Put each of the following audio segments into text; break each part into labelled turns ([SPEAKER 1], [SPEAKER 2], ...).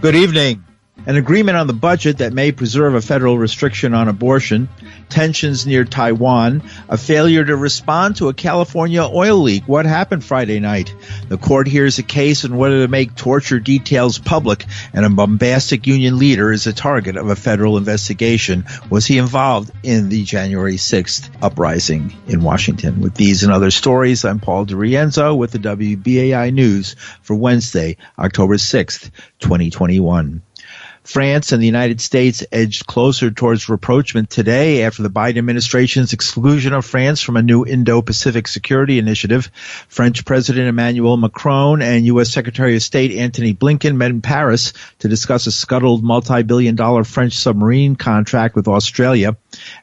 [SPEAKER 1] Good evening. An agreement on the budget that may preserve a federal restriction on abortion, tensions near Taiwan, a failure to respond to a California oil leak. What happened Friday night? The court hears a case on whether to make torture details public, and a bombastic union leader is a target of a federal investigation. Was he involved in the January 6th uprising in Washington? With these and other stories, I'm Paul DiRienzo with the WBAI News for Wednesday, October 6th, 2021. France and the United States edged closer towards rapprochement today after the Biden administration's exclusion of France from a new Indo-Pacific security initiative. French President Emmanuel Macron and U.S. Secretary of State Antony Blinken met in Paris to discuss a scuttled multi-billion dollar French submarine contract with Australia.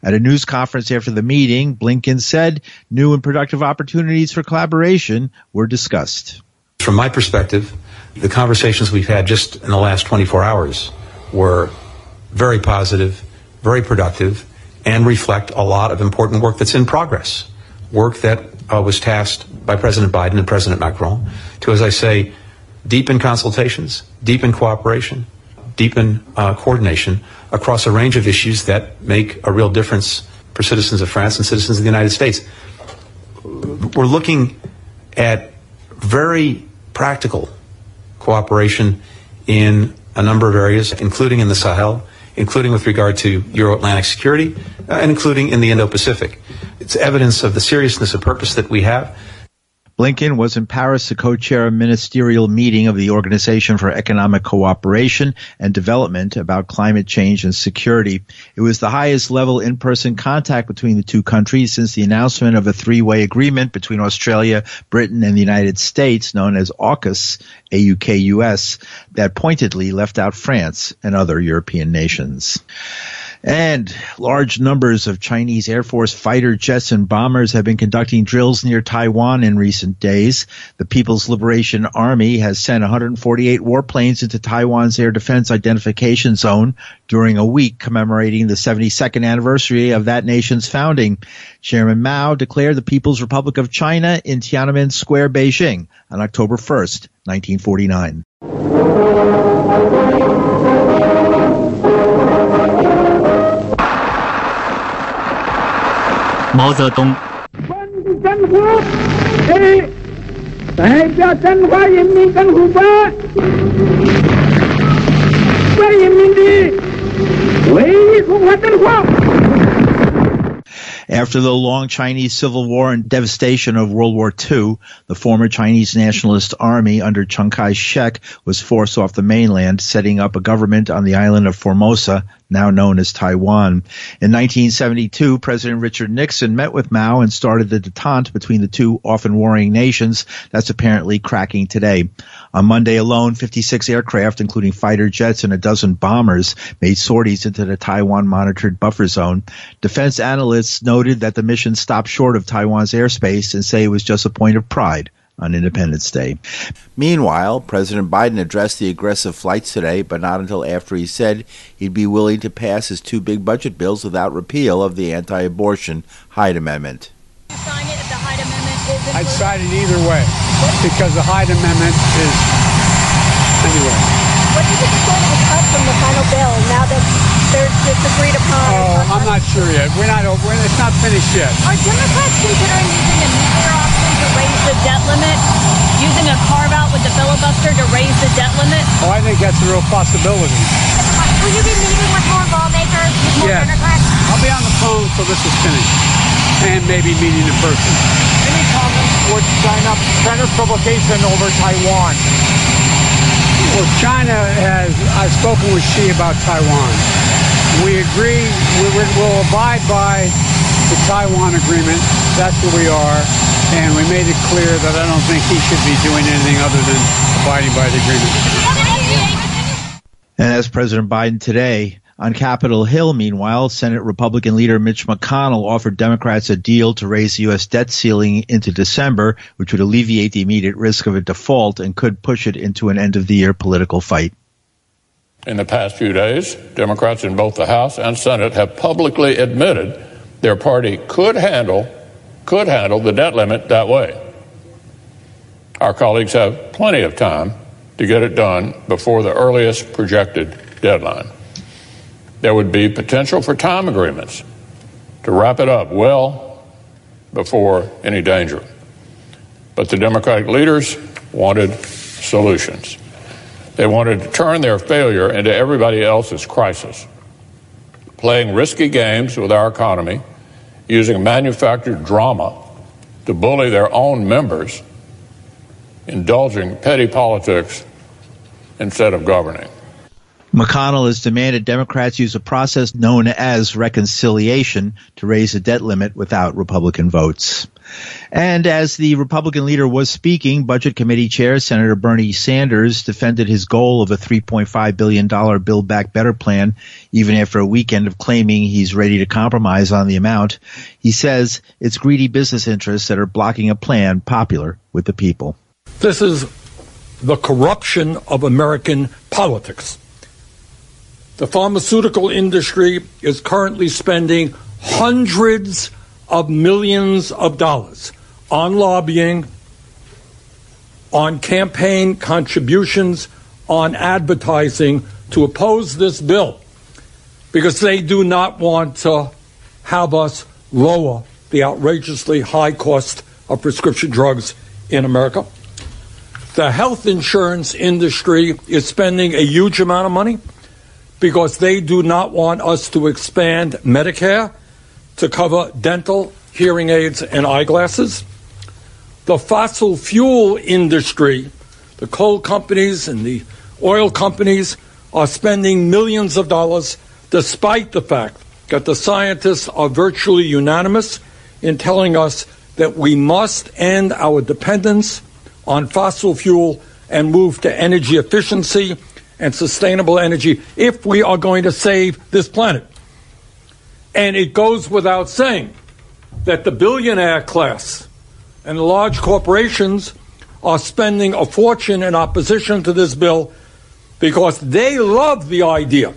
[SPEAKER 1] At a news conference after the meeting, Blinken said new and productive opportunities for collaboration were discussed.
[SPEAKER 2] From my perspective, the conversations we've had just in the last 24 hours were very positive, very productive, and reflect a lot of important work that's in progress. Work that uh, was tasked by President Biden and President Macron to, as I say, deepen consultations, deepen cooperation, deepen uh, coordination across a range of issues that make a real difference for citizens of France and citizens of the United States. We're looking at very practical cooperation in a number of areas, including in the Sahel, including with regard to Euro-Atlantic security, uh, and including in the Indo-Pacific. It's evidence of the seriousness of purpose that we have.
[SPEAKER 1] Blinken was in Paris to co-chair a ministerial meeting of the Organization for Economic Cooperation and Development about climate change and security. It was the highest level in-person contact between the two countries since the announcement of a three-way agreement between Australia, Britain, and the United States known as AUKUS, AUKUS, that pointedly left out France and other European nations. And large numbers of Chinese Air Force fighter jets and bombers have been conducting drills near Taiwan in recent days. The People's Liberation Army has sent 148 warplanes into Taiwan's air defense identification zone during a week commemorating the 72nd anniversary of that nation's founding. Chairman Mao declared the People's Republic of China in Tiananmen Square, Beijing on October 1st, 1949.
[SPEAKER 3] 毛泽东。
[SPEAKER 4] 政府对代表中华人民共和国人民的唯一中华政府。
[SPEAKER 1] After the long Chinese Civil War and devastation of World War II, the former Chinese Nationalist Army under Chiang Kai-shek was forced off the mainland, setting up a government on the island of Formosa, now known as Taiwan. In 1972, President Richard Nixon met with Mao and started the detente between the two often warring nations that's apparently cracking today. On Monday alone, 56 aircraft, including fighter jets and a dozen bombers, made sorties into the Taiwan monitored buffer zone. Defense analysts noted that the mission stopped short of Taiwan's airspace and say it was just a point of pride on Independence Day. Meanwhile, President Biden addressed the aggressive flights today, but not until after he said he'd be willing to pass his two big budget bills without repeal of the anti abortion Hyde Amendment.
[SPEAKER 5] I'd sign it either way because the Hyde Amendment is anyway.
[SPEAKER 6] What do you think is going to be cut from the final bill now that there's this agreed upon?
[SPEAKER 5] Oh, I'm not sure yet. We're not over. It's not finished yet.
[SPEAKER 6] Are Democrats considering using a nuclear option to raise the debt limit? Using a carve out with the filibuster to raise the debt limit?
[SPEAKER 5] Oh, I think that's a real possibility.
[SPEAKER 6] Will you be meeting with more lawmakers, with more
[SPEAKER 5] yes.
[SPEAKER 6] Democrats?
[SPEAKER 5] I'll be on the phone until this is finished, and maybe meeting in person.
[SPEAKER 7] Any comments would sign up Senator's provocation over Taiwan?
[SPEAKER 5] Well, China has. I've spoken with Xi about Taiwan. We agree. We will abide by the Taiwan agreement. That's where we are. And we made it clear that I don't think he should be doing anything other than abiding by the agreement.
[SPEAKER 1] And as President Biden today, on Capitol Hill, meanwhile, Senate Republican leader Mitch McConnell offered Democrats a deal to raise the U.S. debt ceiling into December, which would alleviate the immediate risk of a default and could push it into an end of the year political fight.
[SPEAKER 8] In the past few days, Democrats in both the House and Senate have publicly admitted their party could handle could handle the debt limit that way. Our colleagues have plenty of time to get it done before the earliest projected deadline. There would be potential for time agreements to wrap it up well before any danger. But the Democratic leaders wanted solutions. They wanted to turn their failure into everybody else's crisis, playing risky games with our economy, using manufactured drama to bully their own members, indulging petty politics instead of governing.
[SPEAKER 1] McConnell has demanded Democrats use a process known as reconciliation to raise the debt limit without Republican votes. And as the Republican leader was speaking, Budget Committee Chair Senator Bernie Sanders defended his goal of a $3.5 billion Build Back Better plan, even after a weekend of claiming he's ready to compromise on the amount. He says it's greedy business interests that are blocking a plan popular with the people.
[SPEAKER 3] This is the corruption of American politics. The pharmaceutical industry is currently spending hundreds of millions of dollars on lobbying, on campaign contributions, on advertising to oppose this bill because they do not want to have us lower the outrageously high cost of prescription drugs in America. The health insurance industry is spending a huge amount of money because they do not want us to expand Medicare to cover dental, hearing aids, and eyeglasses. The fossil fuel industry, the coal companies and the oil companies, are spending millions of dollars despite the fact that the scientists are virtually unanimous in telling us that we must end our dependence on fossil fuel and move to energy efficiency and sustainable energy if we are going to save this planet. And it goes without saying that the billionaire class and the large corporations are spending a fortune in opposition to this bill because they love the idea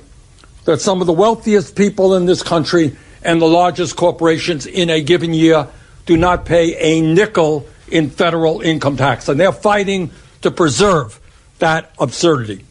[SPEAKER 3] that some of the wealthiest people in this country and the largest corporations in a given year do not pay a nickel in federal income tax. And they're fighting to preserve that absurdity.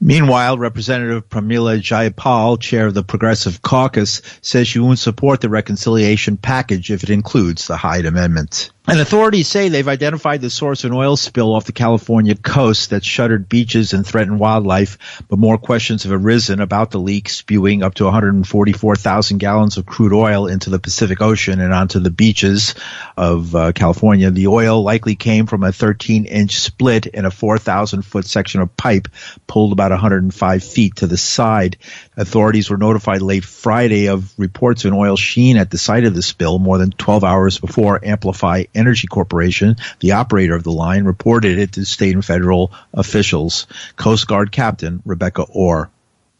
[SPEAKER 1] Meanwhile, Representative Pramila Jayapal, chair of the Progressive Caucus, says she won't support the reconciliation package if it includes the Hyde Amendment. And authorities say they've identified the source of an oil spill off the California coast that shuttered beaches and threatened wildlife, but more questions have arisen about the leak spewing up to 144,000 gallons of crude oil into the Pacific Ocean and onto the beaches of uh, California. The oil likely came from a 13 inch split in a 4,000 foot section of pipe pulled about 105 feet to the side. Authorities were notified late Friday of reports of an oil sheen at the site of the spill more than 12 hours before Amplify Energy Corporation, the operator of the line, reported it to state and federal officials. Coast Guard Captain Rebecca Orr.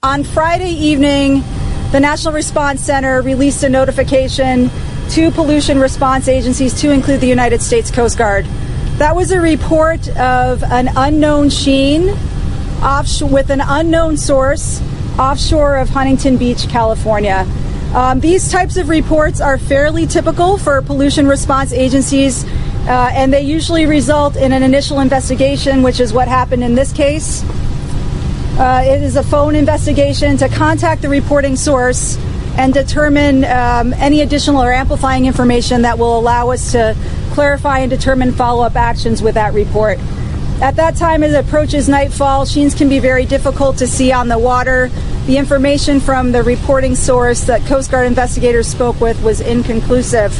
[SPEAKER 9] On Friday evening, the National Response Center released a notification to pollution response agencies to include the United States Coast Guard. That was a report of an unknown sheen offshore with an unknown source offshore of Huntington Beach, California. Um, these types of reports are fairly typical for pollution response agencies, uh, and they usually result in an initial investigation, which is what happened in this case. Uh, it is a phone investigation to contact the reporting source and determine um, any additional or amplifying information that will allow us to clarify and determine follow up actions with that report. At that time, as it approaches nightfall, sheens can be very difficult to see on the water. The information from the reporting source that Coast Guard investigators spoke with was inconclusive.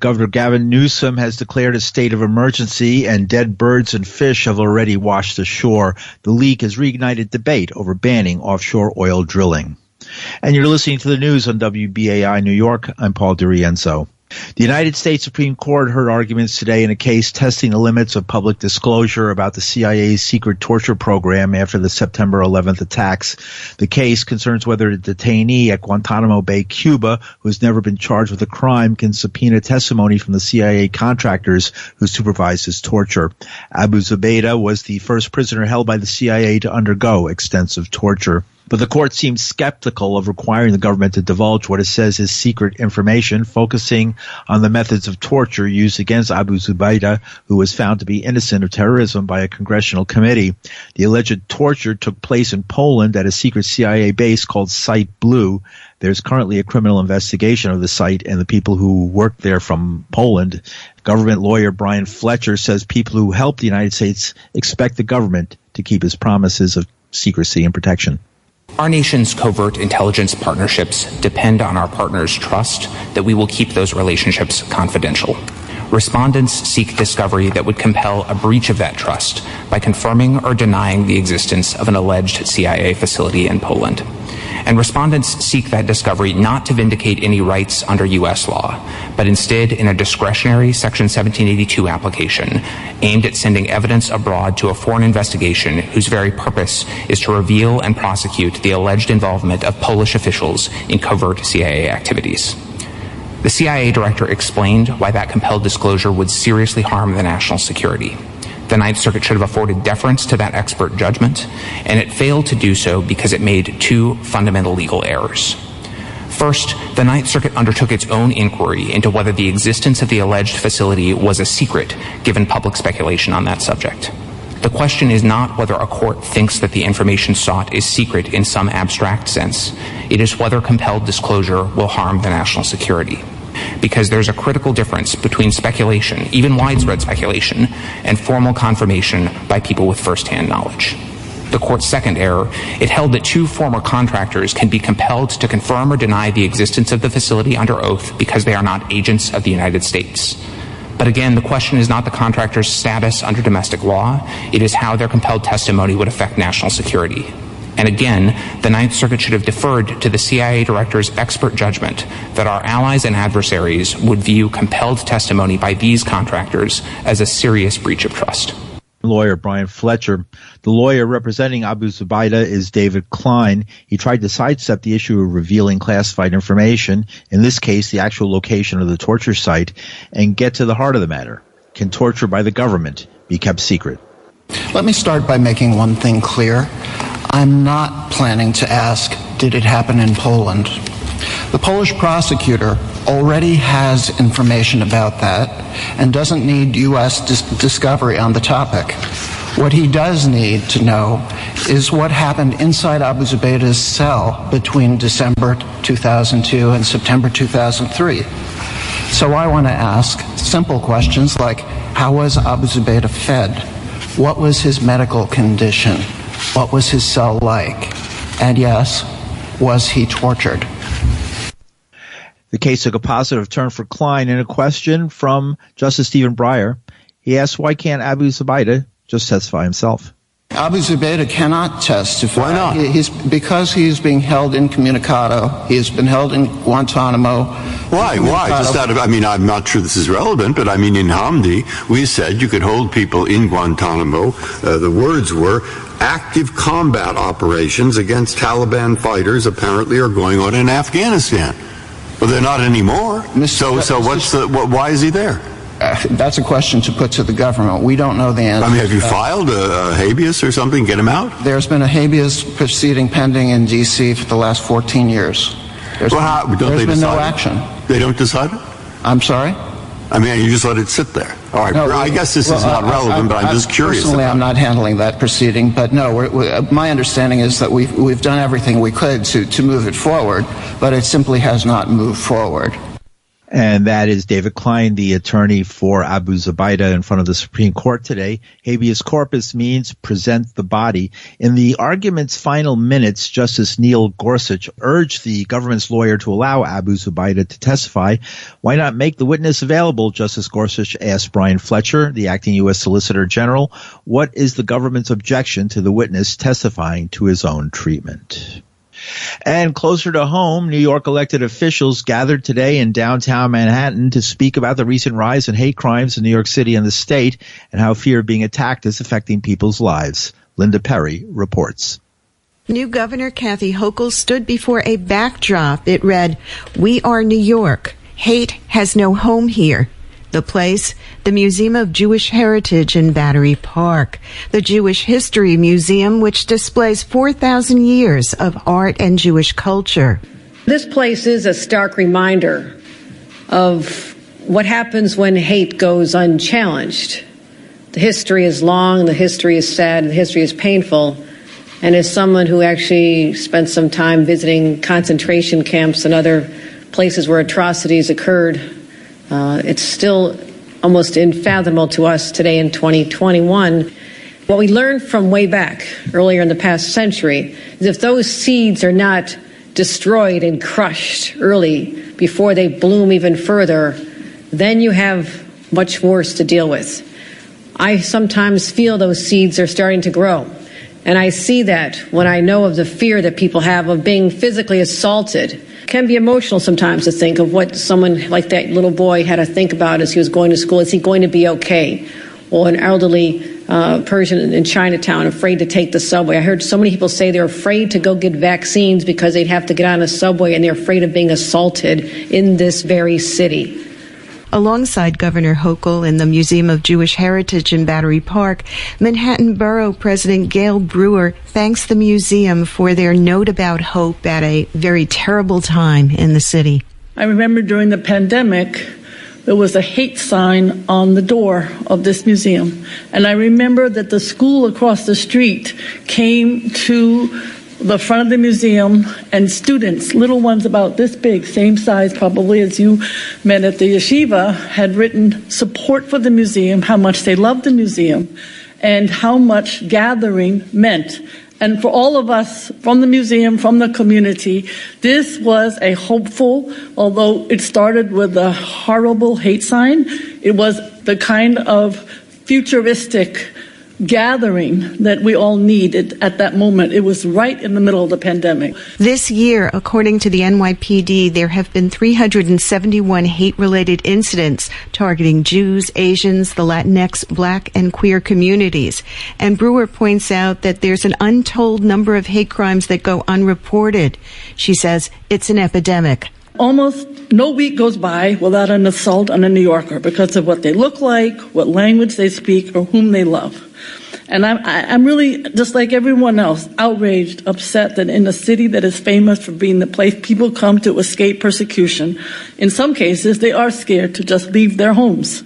[SPEAKER 1] Governor Gavin Newsom has declared a state of emergency and dead birds and fish have already washed ashore. The leak has reignited debate over banning offshore oil drilling. And you're listening to the news on WBAI New York. I'm Paul DiRienzo. The United States Supreme Court heard arguments today in a case testing the limits of public disclosure about the CIA's secret torture program after the September 11th attacks. The case concerns whether a detainee at Guantanamo Bay, Cuba, who has never been charged with a crime, can subpoena testimony from the CIA contractors who supervised his torture. Abu Zubaydah was the first prisoner held by the CIA to undergo extensive torture. But the court seems skeptical of requiring the government to divulge what it says is secret information, focusing on the methods of torture used against Abu Zubaydah, who was found to be innocent of terrorism by a congressional committee. The alleged torture took place in Poland at a secret CIA base called Site Blue. There's currently a criminal investigation of the site and the people who worked there from Poland. Government lawyer Brian Fletcher says people who help the United States expect the government to keep its promises of secrecy and protection.
[SPEAKER 10] Our nation's covert intelligence partnerships depend on our partners' trust that we will keep those relationships confidential. Respondents seek discovery that would compel a breach of that trust by confirming or denying the existence of an alleged CIA facility in Poland. And respondents seek that discovery not to vindicate any rights under U.S. law, but instead in a discretionary Section 1782 application aimed at sending evidence abroad to a foreign investigation whose very purpose is to reveal and prosecute the alleged involvement of Polish officials in covert CIA activities. The CIA director explained why that compelled disclosure would seriously harm the national security. The Ninth Circuit should have afforded deference to that expert judgment, and it failed to do so because it made two fundamental legal errors. First, the Ninth Circuit undertook its own inquiry into whether the existence of the alleged facility was a secret, given public speculation on that subject. The question is not whether a court thinks that the information sought is secret in some abstract sense. It is whether compelled disclosure will harm the national security because there's a critical difference between speculation, even widespread speculation, and formal confirmation by people with firsthand knowledge. The court's second error, it held that two former contractors can be compelled to confirm or deny the existence of the facility under oath because they are not agents of the United States. But again, the question is not the contractor's status under domestic law, it is how their compelled testimony would affect national security. And again, the Ninth Circuit should have deferred to the CIA director's expert judgment that our allies and adversaries would view compelled testimony by these contractors as a serious breach of trust.
[SPEAKER 1] Lawyer Brian Fletcher. The lawyer representing Abu Zubaydah is David Klein. He tried to sidestep the issue of revealing classified information, in this case, the actual location of the torture site, and get to the heart of the matter. Can torture by the government be kept secret?
[SPEAKER 11] Let me start by making one thing clear. I'm not planning to ask, did it happen in Poland? The Polish prosecutor already has information about that and doesn't need U.S. Dis- discovery on the topic. What he does need to know is what happened inside Abu Zubaydah's cell between December 2002 and September 2003. So I want to ask simple questions like how was Abu Zubaydah fed? What was his medical condition? What was his cell like? And yes, was he tortured?
[SPEAKER 1] The case took a positive turn for Klein in a question from Justice Stephen Breyer. He asked, why can't Abu Zubaydah just testify himself?
[SPEAKER 11] Abu Zubaydah cannot testify.
[SPEAKER 12] Why not?
[SPEAKER 11] He's, because he's being held incommunicado. He has been held in Guantanamo.
[SPEAKER 12] Why? Why? Just out of, I mean, I'm not sure this is relevant, but I mean, in Hamdi, we said you could hold people in Guantanamo. Uh, the words were active combat operations against Taliban fighters apparently are going on in Afghanistan. Well, they're not anymore. so, so what's the? What, why is he there?
[SPEAKER 11] Uh, that's a question to put to the government. We don't know the answer.
[SPEAKER 12] I mean, have you filed a, a habeas or something? Get him out.
[SPEAKER 11] There's been a habeas proceeding pending in D.C. for the last 14 years. There's
[SPEAKER 12] Well, how,
[SPEAKER 11] been, there's been no action.
[SPEAKER 12] They don't decide it.
[SPEAKER 11] I'm sorry.
[SPEAKER 12] I mean, you just let it sit there. All right.
[SPEAKER 11] No,
[SPEAKER 12] I guess this is not relevant,
[SPEAKER 11] I-
[SPEAKER 12] but I'm
[SPEAKER 11] I-
[SPEAKER 12] just curious.
[SPEAKER 11] Personally, I'm not handling that proceeding, but no, we're, we uh, my understanding is that we've, we've done everything we could to, to move it forward, but it simply has not moved forward.
[SPEAKER 1] And that is David Klein, the attorney for Abu Zubaydah in front of the Supreme Court today. Habeas corpus means present the body. In the argument's final minutes, Justice Neil Gorsuch urged the government's lawyer to allow Abu Zubaydah to testify. Why not make the witness available? Justice Gorsuch asked Brian Fletcher, the acting U.S. Solicitor General. What is the government's objection to the witness testifying to his own treatment? And closer to home, New York elected officials gathered today in downtown Manhattan to speak about the recent rise in hate crimes in New York City and the state and how fear of being attacked is affecting people's lives. Linda Perry reports.
[SPEAKER 13] New Governor Kathy Hochul stood before a backdrop. It read, We are New York. Hate has no home here. The place, the Museum of Jewish Heritage in Battery Park, the Jewish History Museum, which displays 4,000 years of art and Jewish culture.
[SPEAKER 14] This place is a stark reminder of what happens when hate goes unchallenged. The history is long, the history is sad, the history is painful. And as someone who actually spent some time visiting concentration camps and other places where atrocities occurred, uh, it's still almost unfathomable to us today in 2021. What we learned from way back earlier in the past century is if those seeds are not destroyed and crushed early before they bloom even further, then you have much worse to deal with. I sometimes feel those seeds are starting to grow. And I see that when I know of the fear that people have of being physically assaulted can be emotional sometimes to think of what someone like that little boy had to think about as he was going to school. Is he going to be okay? Or an elderly uh, person in Chinatown afraid to take the subway. I heard so many people say they're afraid to go get vaccines because they'd have to get on a subway and they're afraid of being assaulted in this very city.
[SPEAKER 13] Alongside Governor Hochul in the Museum of Jewish Heritage in Battery Park, Manhattan Borough President Gale Brewer thanks the museum for their note about hope at a very terrible time in the city.
[SPEAKER 15] I remember during the pandemic, there was a hate sign on the door of this museum. And I remember that the school across the street came to the front of the museum and students, little ones about this big, same size probably as you met at the yeshiva, had written support for the museum, how much they loved the museum, and how much gathering meant. And for all of us from the museum, from the community, this was a hopeful, although it started with a horrible hate sign, it was the kind of futuristic gathering that we all needed at that moment. It was right in the middle of the pandemic.
[SPEAKER 13] This year, according to the NYPD, there have been 371 hate related incidents targeting Jews, Asians, the Latinx, black, and queer communities. And Brewer points out that there's an untold number of hate crimes that go unreported. She says it's an epidemic
[SPEAKER 15] almost no week goes by without an assault on a New Yorker because of what they look like, what language they speak, or whom they love. And I'm, I'm really, just like everyone else, outraged, upset that in a city that is famous for being the place people come to escape persecution, in some cases, they are scared to just leave their homes.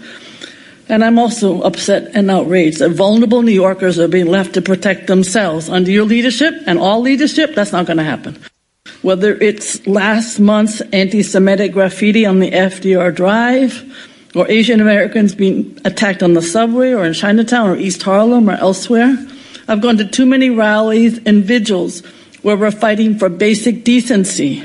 [SPEAKER 15] And I'm also upset and outraged that vulnerable New Yorkers are being left to protect themselves. Under your leadership and all leadership, that's not going to happen. Whether it's last month's anti Semitic graffiti on the FDR Drive, or Asian Americans being attacked on the subway or in Chinatown or East Harlem or elsewhere. I've gone to too many rallies and vigils where we're fighting for basic decency,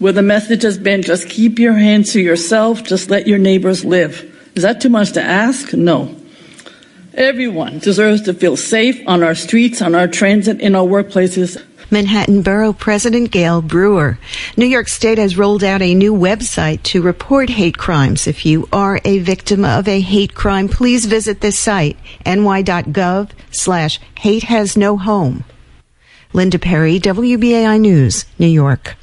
[SPEAKER 15] where the message has been just keep your hands to yourself, just let your neighbors live. Is that too much to ask? No. Everyone deserves to feel safe on our streets, on our transit, in our workplaces.
[SPEAKER 13] Manhattan Borough President Gale Brewer. New York State has rolled out a new website to report hate crimes. If you are a victim of a hate crime, please visit this site, ny.gov slash hate has no home. Linda Perry, WBAI News, New York.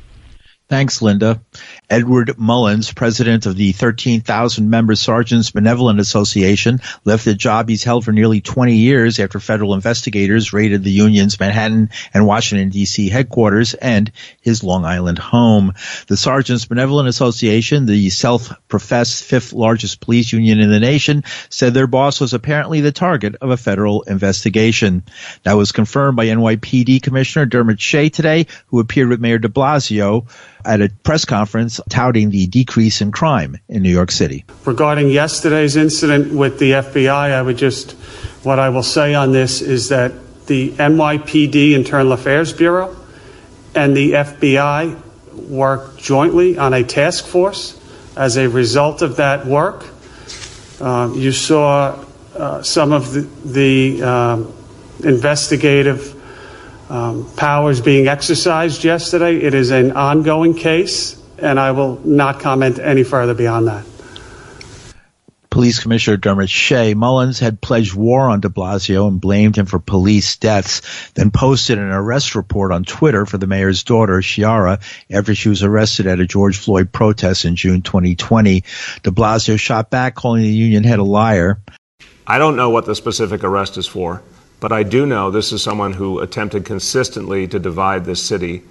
[SPEAKER 1] Thanks, Linda. Edward Mullins, president of the 13,000 member Sergeants Benevolent Association, left the job he's held for nearly 20 years after federal investigators raided the union's Manhattan and Washington, D.C. headquarters and his Long Island home. The Sergeants Benevolent Association, the self-professed fifth largest police union in the nation, said their boss was apparently the target of a federal investigation. That was confirmed by NYPD Commissioner Dermot Shea today, who appeared with Mayor de Blasio at a press conference touting the decrease in crime in New York City.
[SPEAKER 16] Regarding yesterday's incident with the FBI, I would just, what I will say on this is that the NYPD Internal Affairs Bureau and the FBI work jointly on a task force. As a result of that work, uh, you saw uh, some of the, the um, investigative um, powers being exercised yesterday. It is an ongoing case, and I will not comment any further beyond that.
[SPEAKER 1] Police Commissioner Dermot Shea Mullins had pledged war on de Blasio and blamed him for police deaths, then posted an arrest report on Twitter for the mayor's daughter, Chiara, after she was arrested at a George Floyd protest in June 2020. De Blasio shot back, calling the union head a liar.
[SPEAKER 17] I don't know what the specific arrest is for, but I do know this is someone who attempted consistently to divide this city,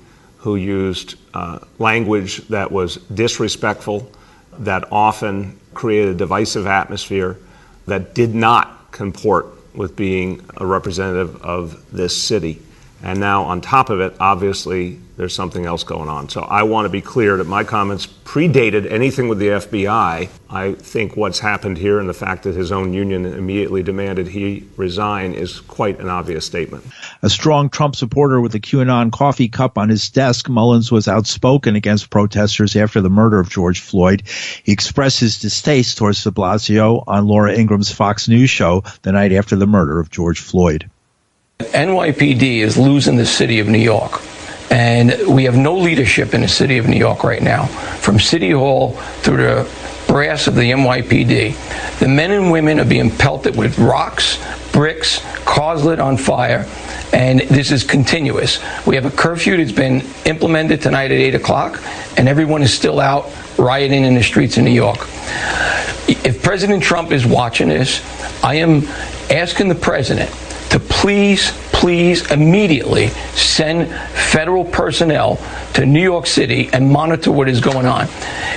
[SPEAKER 17] who used uh, language that was disrespectful, that often created a divisive atmosphere, that did not comport with being a representative of this city. And now, on top of it, obviously, there's something else going on. So I want to be clear that my comments predated anything with the FBI. I think what's happened here and the fact that his own union immediately demanded he resign is quite an obvious statement.
[SPEAKER 1] A strong Trump supporter with a QAnon coffee cup on his desk, Mullins was outspoken against protesters after the murder of George Floyd. He expressed his distaste towards de Blasio on Laura Ingraham's Fox News show the night after the murder of George Floyd.
[SPEAKER 18] NYPD is losing the city of New York. And we have no leadership in the city of New York right now, from City Hall through the brass of the NYPD. The men and women are being pelted with rocks, bricks, cars lit on fire, and this is continuous. We have a curfew that's been implemented tonight at 8 o'clock, and everyone is still out rioting in the streets of New York. If President Trump is watching this, I am asking the president to please, please immediately send federal personnel to New York City and monitor what is going on.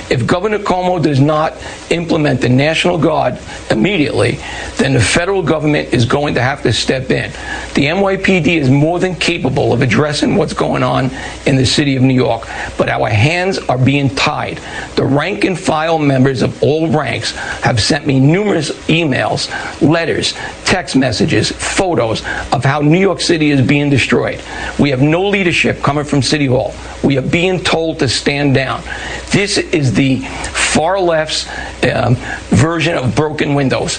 [SPEAKER 18] If Governor Cuomo does not implement the National Guard immediately, then the federal government is going to have to step in. The NYPD is more than capable of addressing what's going on in the city of New York, but our hands are being tied. The rank and file members of all ranks have sent me numerous emails, letters, text messages, photos of how New York City is being destroyed. We have no leadership coming from City Hall. We are being told to stand down. This is the far left's um, version of broken windows.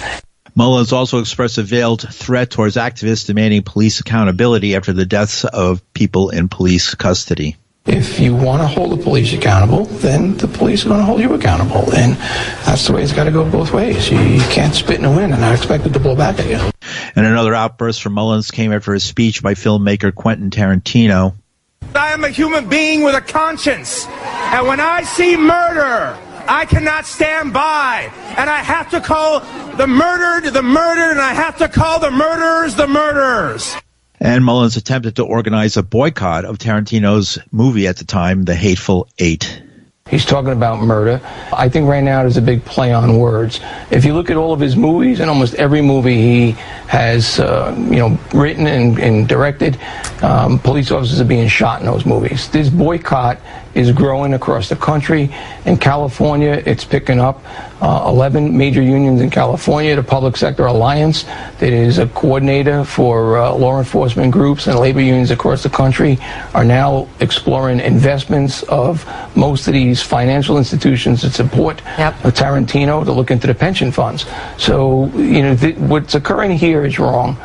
[SPEAKER 1] Mullins also expressed a veiled threat towards activists demanding police accountability after the deaths of people in police custody.
[SPEAKER 18] If you want to hold the police accountable, then the police are going to hold you accountable. And that's the way it's got to go both ways. You, you can't spit in the wind and not expect it to blow back at you.
[SPEAKER 1] And another outburst from Mullins came after a speech by filmmaker Quentin Tarantino.
[SPEAKER 19] I am a human being with a conscience. And when I see murder, I cannot stand by. And I have to call the murdered the murdered, and I have to call the murderers the murderers.
[SPEAKER 1] And Mullins attempted to organize a boycott of Tarantino's movie at the time, The Hateful Eight.
[SPEAKER 18] He's talking about murder. I think right now there's a big play on words. If you look at all of his movies, and almost every movie he has, uh, you know, written and, and directed, um, police officers are being shot in those movies. This boycott is growing across the country. In California, it's picking up. Uh, 11 major unions in California, the Public Sector Alliance, that is a coordinator for uh, law enforcement groups and labor unions across the country, are now exploring investments of most of these financial institutions that support yep. Tarantino to look into the pension funds. So, you know, th- what's occurring here is wrong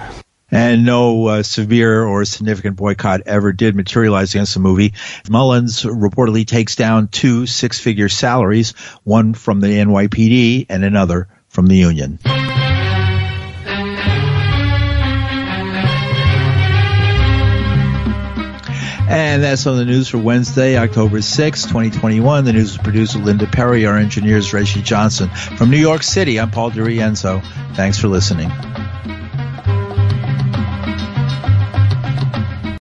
[SPEAKER 1] and no uh, severe or significant boycott ever did materialize against the movie. Mullins reportedly takes down two six figure salaries, one from the NYPD and another from the union. And that's on the news for Wednesday, October 6, 2021. The news was produced with Linda Perry. Our engineer is Reggie Johnson. From New York City, I'm Paul DiRienzo. Thanks for listening.